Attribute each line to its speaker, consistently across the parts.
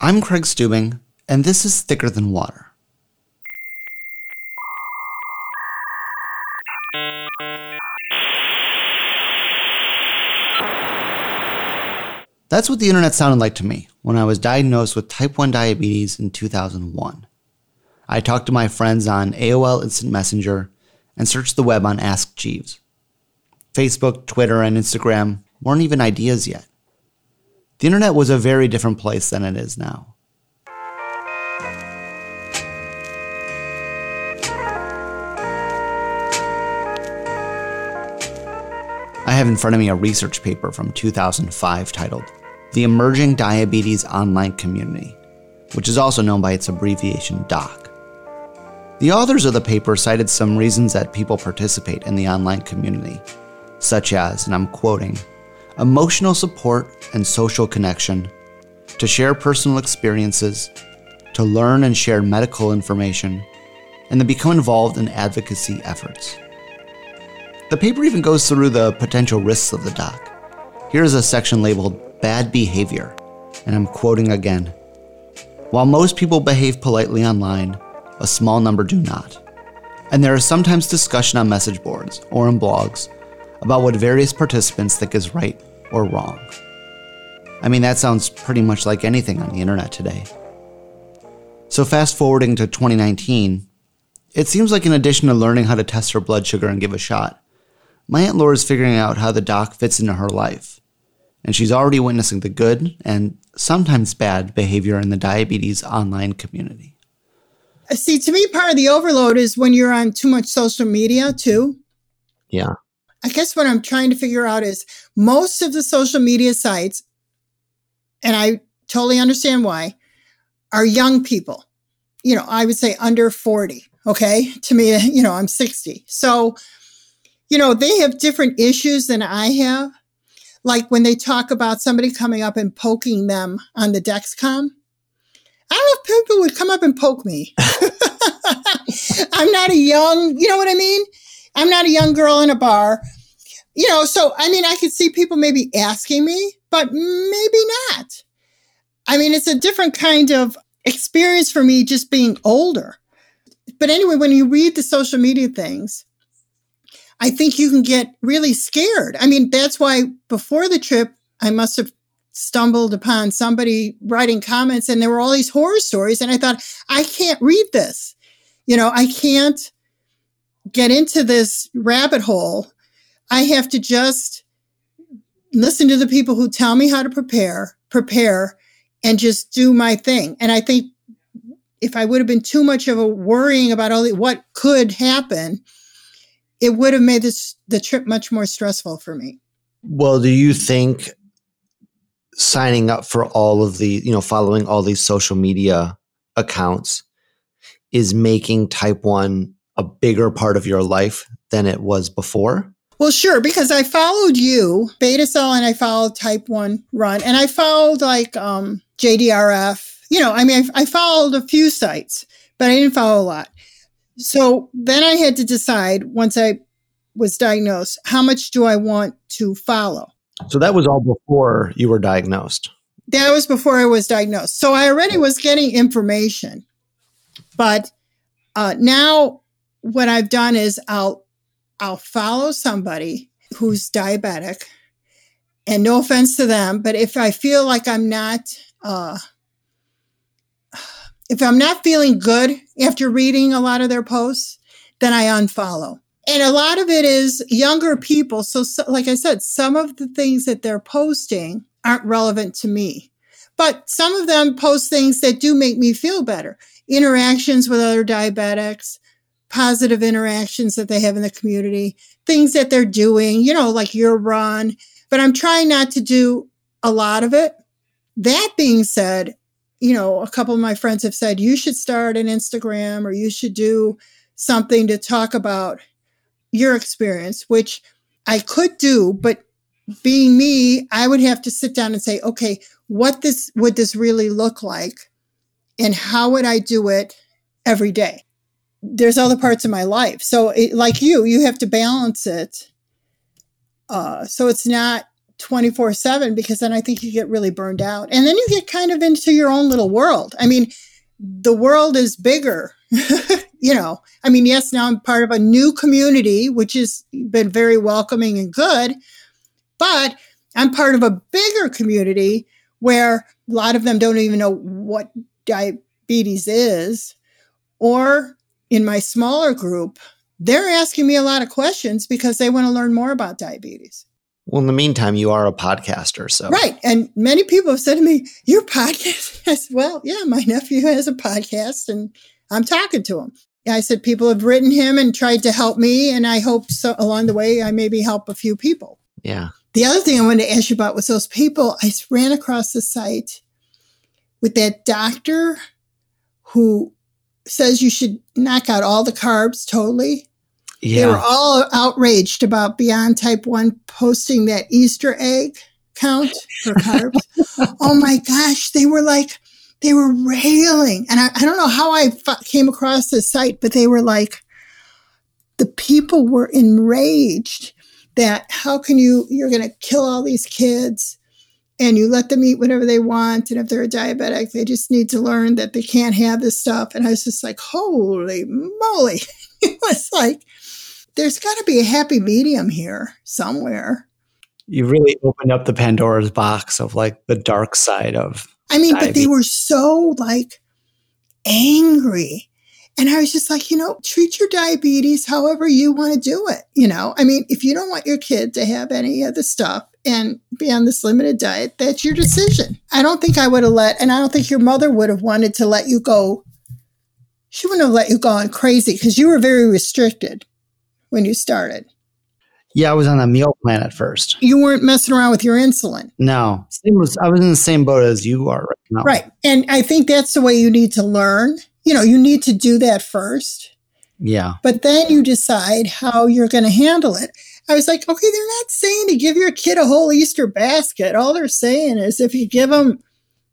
Speaker 1: I'm Craig Stubing, and this is Thicker Than Water. That's what the internet sounded like to me when I was diagnosed with type 1 diabetes in 2001. I talked to my friends on AOL Instant Messenger and searched the web on Ask Jeeves. Facebook, Twitter, and Instagram weren't even ideas yet. The internet was a very different place than it is now. I have in front of me a research paper from 2005 titled The Emerging Diabetes Online Community, which is also known by its abbreviation DOC. The authors of the paper cited some reasons that people participate in the online community, such as, and I'm quoting, emotional support and social connection, to share personal experiences, to learn and share medical information, and to become involved in advocacy efforts. The paper even goes through the potential risks of the doc. Here's a section labeled Bad Behavior, and I'm quoting again. While most people behave politely online, a small number do not. And there is sometimes discussion on message boards or in blogs about what various participants think is right or wrong. I mean, that sounds pretty much like anything on the internet today. So, fast forwarding to 2019, it seems like in addition to learning how to test her blood sugar and give a shot, my Aunt Laura is figuring out how the doc fits into her life. And she's already witnessing the good and sometimes bad behavior in the diabetes online community.
Speaker 2: See, to me, part of the overload is when you're on too much social media, too.
Speaker 1: Yeah.
Speaker 2: I guess what I'm trying to figure out is most of the social media sites, and I totally understand why, are young people. You know, I would say under 40. Okay. To me, you know, I'm 60. So you know, they have different issues than I have. Like when they talk about somebody coming up and poking them on the Dexcom. I don't know if people would come up and poke me. I'm not a young, you know what I mean? I'm not a young girl in a bar. You know, so I mean, I could see people maybe asking me, but maybe not. I mean, it's a different kind of experience for me just being older. But anyway, when you read the social media things, I think you can get really scared. I mean, that's why before the trip, I must have stumbled upon somebody writing comments and there were all these horror stories. And I thought, I can't read this. You know, I can't get into this rabbit hole. I have to just listen to the people who tell me how to prepare, prepare, and just do my thing. And I think if I would have been too much of a worrying about all the, what could happen, it would have made this the trip much more stressful for me.
Speaker 1: Well, do you think signing up for all of the, you know, following all these social media accounts is making type 1 a bigger part of your life than it was before?
Speaker 2: Well, sure, because I followed you, Beta Cell, and I followed Type 1 Run, and I followed like um, JDRF. You know, I mean, I, I followed a few sites, but I didn't follow a lot. So then I had to decide once I was diagnosed, how much do I want to follow?
Speaker 1: So that was all before you were diagnosed.
Speaker 2: That was before I was diagnosed. So I already was getting information. But uh, now what I've done is I'll I'll follow somebody who's diabetic, and no offense to them, but if I feel like I'm not uh, if I'm not feeling good after reading a lot of their posts, then I unfollow. And a lot of it is younger people. So, so, like I said, some of the things that they're posting aren't relevant to me, but some of them post things that do make me feel better. Interactions with other diabetics, positive interactions that they have in the community, things that they're doing, you know, like your run. But I'm trying not to do a lot of it. That being said, you know, a couple of my friends have said, you should start an Instagram or you should do something to talk about your experience, which I could do, but being me, I would have to sit down and say, okay, what this would this really look like? And how would I do it every day? There's other parts of my life. So it, like you, you have to balance it. Uh, so it's not 24 7 because then I think you get really burned out. And then you get kind of into your own little world. I mean, the world is bigger. you know, I mean, yes, now I'm part of a new community, which has been very welcoming and good, but I'm part of a bigger community where a lot of them don't even know what diabetes is. Or in my smaller group, they're asking me a lot of questions because they want to learn more about diabetes.
Speaker 1: Well, in the meantime, you are a podcaster, so
Speaker 2: right. And many people have said to me, "Your podcast?" I said, "Well, yeah, my nephew has a podcast, and I'm talking to him." I said, "People have written him and tried to help me, and I hope so along the way I maybe help a few people."
Speaker 1: Yeah.
Speaker 2: The other thing I wanted to ask you about was those people. I ran across the site with that doctor who says you should knock out all the carbs totally yeah. They were all outraged about Beyond Type 1 posting that Easter egg count for carbs. oh my gosh, they were like, they were railing. And I, I don't know how I f- came across this site, but they were like, the people were enraged that how can you, you're going to kill all these kids and you let them eat whatever they want. And if they're a diabetic, they just need to learn that they can't have this stuff. And I was just like, holy moly. it was like, there's got to be a happy medium here somewhere.
Speaker 1: You really opened up the Pandora's box of like the dark side of.
Speaker 2: I mean, diabetes. but they were so like angry. And I was just like, you know, treat your diabetes however you want to do it. You know, I mean, if you don't want your kid to have any of the stuff and be on this limited diet, that's your decision. I don't think I would have let, and I don't think your mother would have wanted to let you go. She wouldn't have let you go on crazy because you were very restricted when you started?
Speaker 1: Yeah, I was on a meal plan at first.
Speaker 2: You weren't messing around with your insulin.
Speaker 1: No, was, I was in the same boat as you are right now.
Speaker 2: Right. And I think that's the way you need to learn. You know, you need to do that first.
Speaker 1: Yeah.
Speaker 2: But then you decide how you're going to handle it. I was like, okay, they're not saying to give your kid a whole Easter basket. All they're saying is if you give them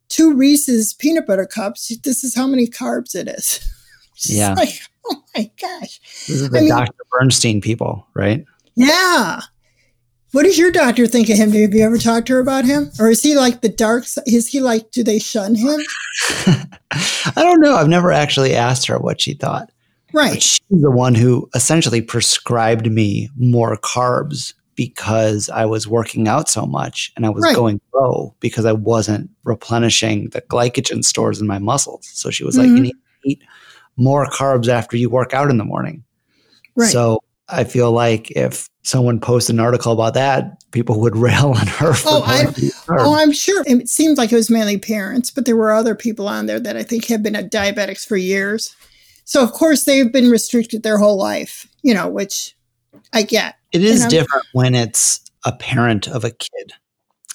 Speaker 2: two Reese's peanut butter cups, this is how many carbs it is.
Speaker 1: yeah.
Speaker 2: Like, oh my gosh.
Speaker 1: This is the I mean, Dr. Bernstein people, right?
Speaker 2: Yeah. What does your doctor think of him? Have you ever talked to her about him? Or is he like the dark side? Is he like, do they shun him?
Speaker 1: I don't know. I've never actually asked her what she thought.
Speaker 2: Right.
Speaker 1: But she's the one who essentially prescribed me more carbs because I was working out so much and I was right. going low because I wasn't replenishing the glycogen stores in my muscles. So she was mm-hmm. like, you need to eat more carbs after you work out in the morning. Right. So I feel like if someone posted an article about that, people would rail on her.
Speaker 2: oh, I, oh, I'm sure. It seems like it was mainly parents, but there were other people on there that I think have been diabetics for years. So of course they've been restricted their whole life, you know, which I get.
Speaker 1: It is different when it's a parent of a kid.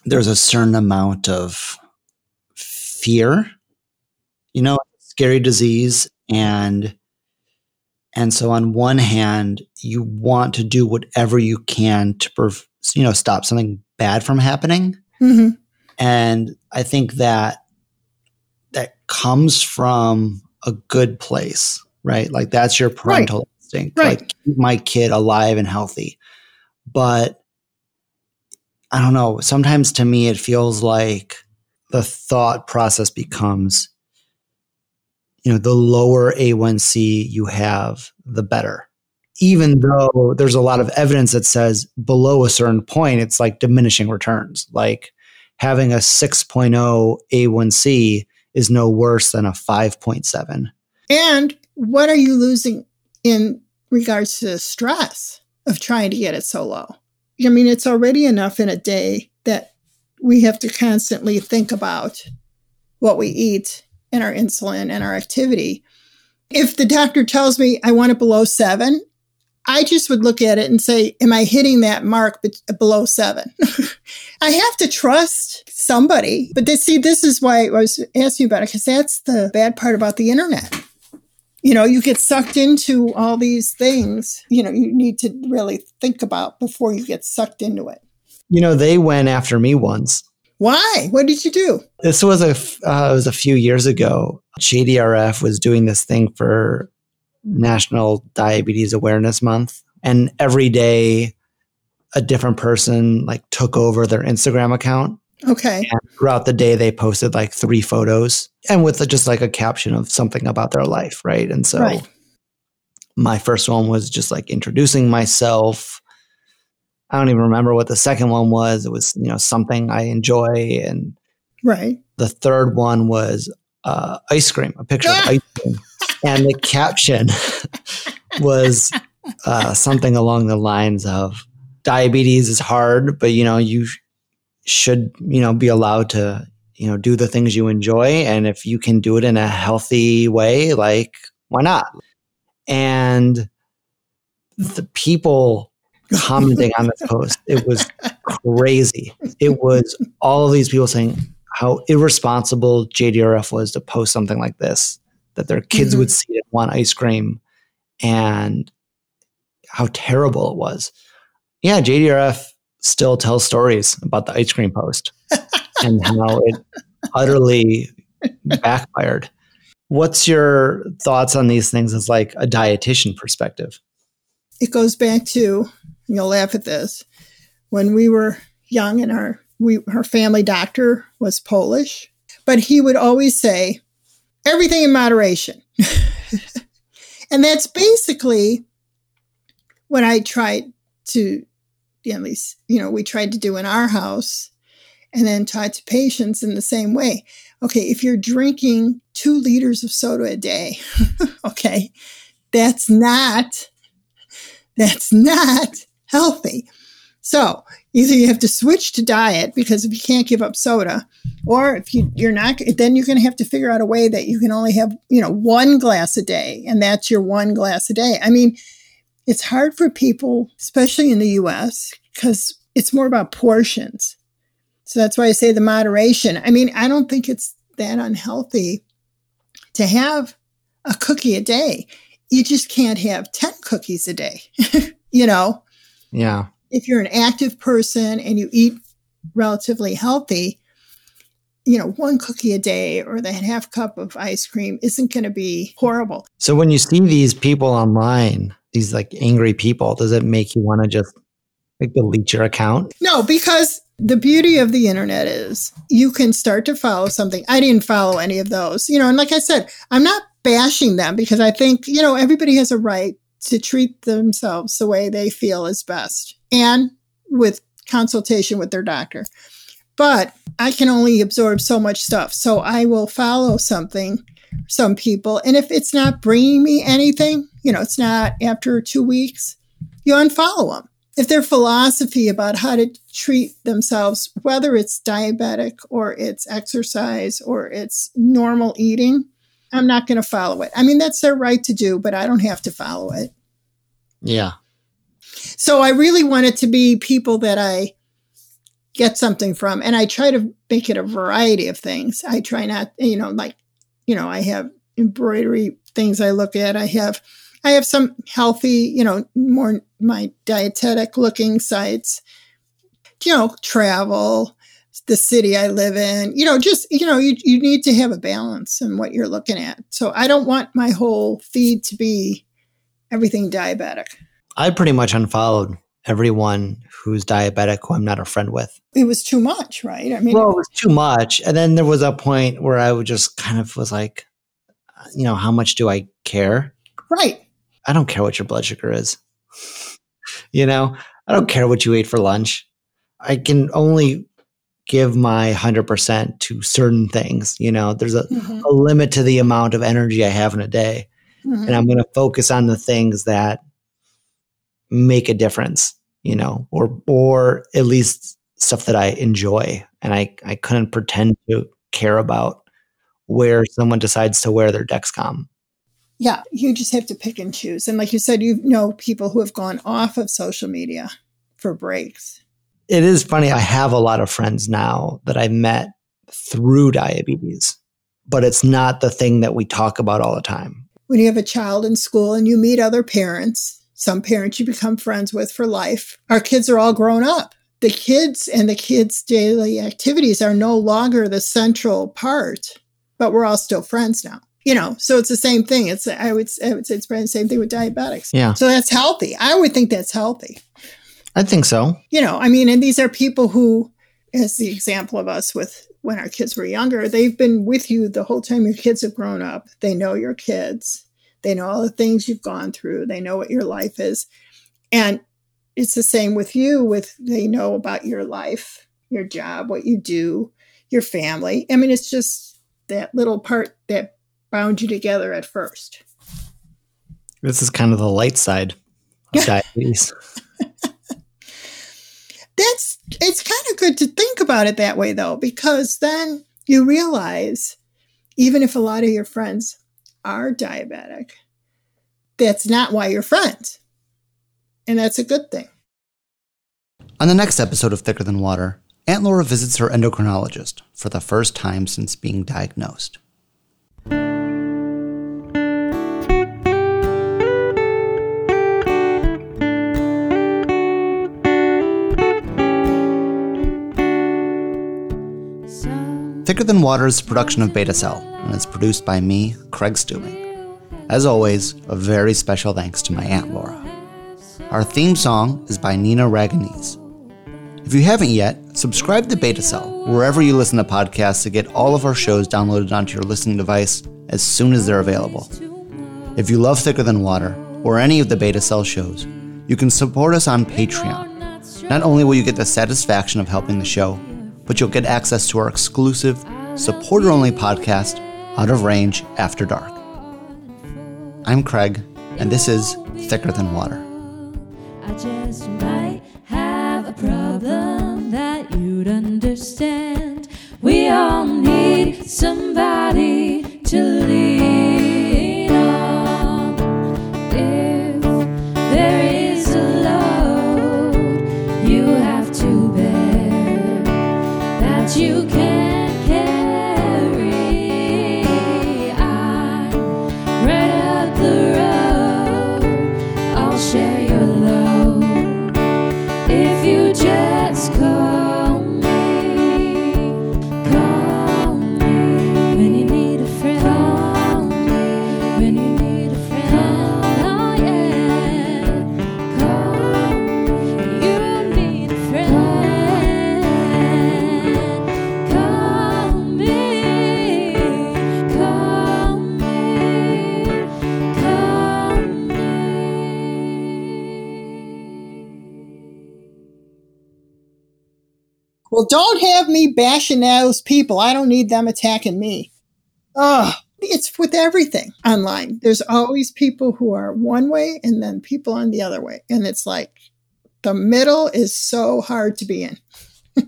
Speaker 1: There's a certain amount of fear, you know, scary disease and and so on one hand you want to do whatever you can to you know stop something bad from happening mm-hmm. and i think that that comes from a good place right like that's your parental
Speaker 2: right.
Speaker 1: instinct
Speaker 2: right.
Speaker 1: like keep my kid alive and healthy but i don't know sometimes to me it feels like the thought process becomes you know, the lower A1C you have, the better. Even though there's a lot of evidence that says below a certain point, it's like diminishing returns. Like having a 6.0 A1C is no worse than a 5.7.
Speaker 2: And what are you losing in regards to the stress of trying to get it so low? I mean, it's already enough in a day that we have to constantly think about what we eat and our insulin and our activity. If the doctor tells me I want it below seven, I just would look at it and say, Am I hitting that mark below seven? I have to trust somebody. But they, see, this is why I was asking about it, because that's the bad part about the internet. You know, you get sucked into all these things, you know, you need to really think about before you get sucked into it.
Speaker 1: You know, they went after me once
Speaker 2: why? What did you do?
Speaker 1: This was a uh, it was a few years ago. JDRF was doing this thing for National Diabetes Awareness Month, and every day a different person like took over their Instagram account.
Speaker 2: Okay.
Speaker 1: And throughout the day, they posted like three photos and with just like a caption of something about their life. Right. And so
Speaker 2: Right.
Speaker 1: my first one was just like introducing myself. I don't even remember what the second one was. It was, you know, something I enjoy. And
Speaker 2: Right.
Speaker 1: the third one was uh, ice cream, a picture of ice cream. And the caption was uh, something along the lines of diabetes is hard, but you know, you should, you know, be allowed to, you know, do the things you enjoy. And if you can do it in a healthy way, like, why not? And the people commenting on this post, it was crazy. It was all of these people saying how irresponsible JDRF was to post something like this, that their kids
Speaker 2: Mhm.
Speaker 1: would see it, want ice cream, and how terrible it was. Yeah, JDRF still tells stories about the ice cream post and how it utterly backfired. What's your thoughts on these things as like a dietitian perspective?
Speaker 2: It goes back to, you'll laugh at this, when we were young and our we her family doctor was Polish, but he would always say, everything in moderation. and that's basically what I tried to at least, you know, we tried to do in our house and then taught to patients in the same way. Okay, if you're drinking two liters of soda a day, okay, that's not that's not healthy. So either you have to switch to diet because if you can't give up soda, or if you, you're not, then you're going to have to figure out a way that you can only have, you know, one glass a day, and that's your one glass a day. I mean, it's hard for people, especially in the US, because it's more about portions. So that's why I say the moderation. I mean, I don't think it's that unhealthy to have a cookie a day. You just can't have 10 cookies a day. you know,
Speaker 1: Yeah.
Speaker 2: if you're an active person and you eat relatively healthy, you know, one cookie a day or the half cup of ice cream isn't going to be horrible.
Speaker 1: So when you see these people online, these like angry people, does it make you want to just like delete your account?
Speaker 2: No, because the beauty of the internet is you can start to follow something. I didn't follow any of those, you know, and like I said, I'm not bashing them because I think, you know, everybody has a right to treat themselves the way they feel is best and with consultation with their doctor. But I can only absorb so much stuff. So I will follow something, some people. And if it's not bringing me anything, you know, it's not after two weeks, you unfollow them if their philosophy about how to treat themselves, whether it's diabetic or it's exercise or it's normal eating, I'm not going to follow it. I mean, that's their right to do, but I don't have to follow it.
Speaker 1: Yeah.
Speaker 2: So I really want it to be people that I get something from. And I try to make it a variety of things. I try not, you know, like, you know, I have embroidery things I look at. I have I have some healthy, you know, more my dietetic looking sites, you know, travel, the city I live in, you know, just, you know, you, you need to have a balance in what you're looking at. So I don't want my whole feed to be everything diabetic.
Speaker 1: I pretty much unfollowed everyone who's diabetic who I'm not a friend with.
Speaker 2: It was too much, right? I mean,
Speaker 1: Well, it was too much. And then there was a point where I would just kind of was like, you know, how much do I care?
Speaker 2: right.
Speaker 1: I don't care what your blood sugar is. you know, I don't care what you ate for lunch. I can only give my 100% to certain things. You know, there's a,
Speaker 2: Mhm,
Speaker 1: a limit to the amount of energy I have in a day.
Speaker 2: mhm.
Speaker 1: And I'm going to focus on the things that make a difference, you know, or, or at least stuff that I enjoy. And I, I couldn't pretend to care about where someone decides to wear their Dexcom.
Speaker 2: Yeah, you just have to pick and choose. And like you said, you know people who have gone off of social media for breaks.
Speaker 1: it is funny. I have a lot of friends now that I met through diabetes, but it's not the thing that we talk about all the time.
Speaker 2: When you have a child in school and you meet other parents, some parents you become friends with for life, our kids are all grown up. The kids and the kids' daily activities are no longer the central part, but we're all still friends now. You know, so it's the same thing. It's I would I would say it's probably the same thing with diabetics.
Speaker 1: Yeah.
Speaker 2: So that's healthy. I would think that's healthy.
Speaker 1: I think so.
Speaker 2: You know, I mean, and these are people who, as the example of us with when our kids were younger, they've been with you the whole time your kids have grown up. They know your kids, they know all the things you've gone through, they know what your life is. And it's the same with you with they know about your life, your job, what you do, your family. I mean, it's just that little part that bound you together at first.
Speaker 1: This is kind of the light side of diabetes.
Speaker 2: That's it's kind of good to think about it that way though, because then you realize even if a lot of your friends are diabetic, that's not why you're friends. And that's a good thing.
Speaker 1: On the next episode of Thicker Than Water, Aunt Laura visits her endocrinologist for the first time since being diagnosed. Thicker Than Water is a production of Beta Cell and is produced by me, Craig Stubing. As always, a very special thanks to my Aunt Laura. Our theme song is by Nina Raganese. If you haven't yet, subscribe to Beta Cell wherever you listen to podcasts to get all of our shows downloaded onto your listening device as soon as they're available. If you love Thicker Than Water or any of the Beta Cell shows, you can support us on Patreon. Not only will you get the satisfaction of helping the show, but you'll get access to our exclusive, supporter only podcast, Out of Range After Dark. I'm Craig, and this is Thicker Than Water. I just might have a problem that you'd understand. We all need somebody to lean
Speaker 2: don't have me bashing those people. I don't need them attacking me. Ugh. It's with everything online. There's always people who are one way and then people on the other way. And it's like the middle is so hard to be in.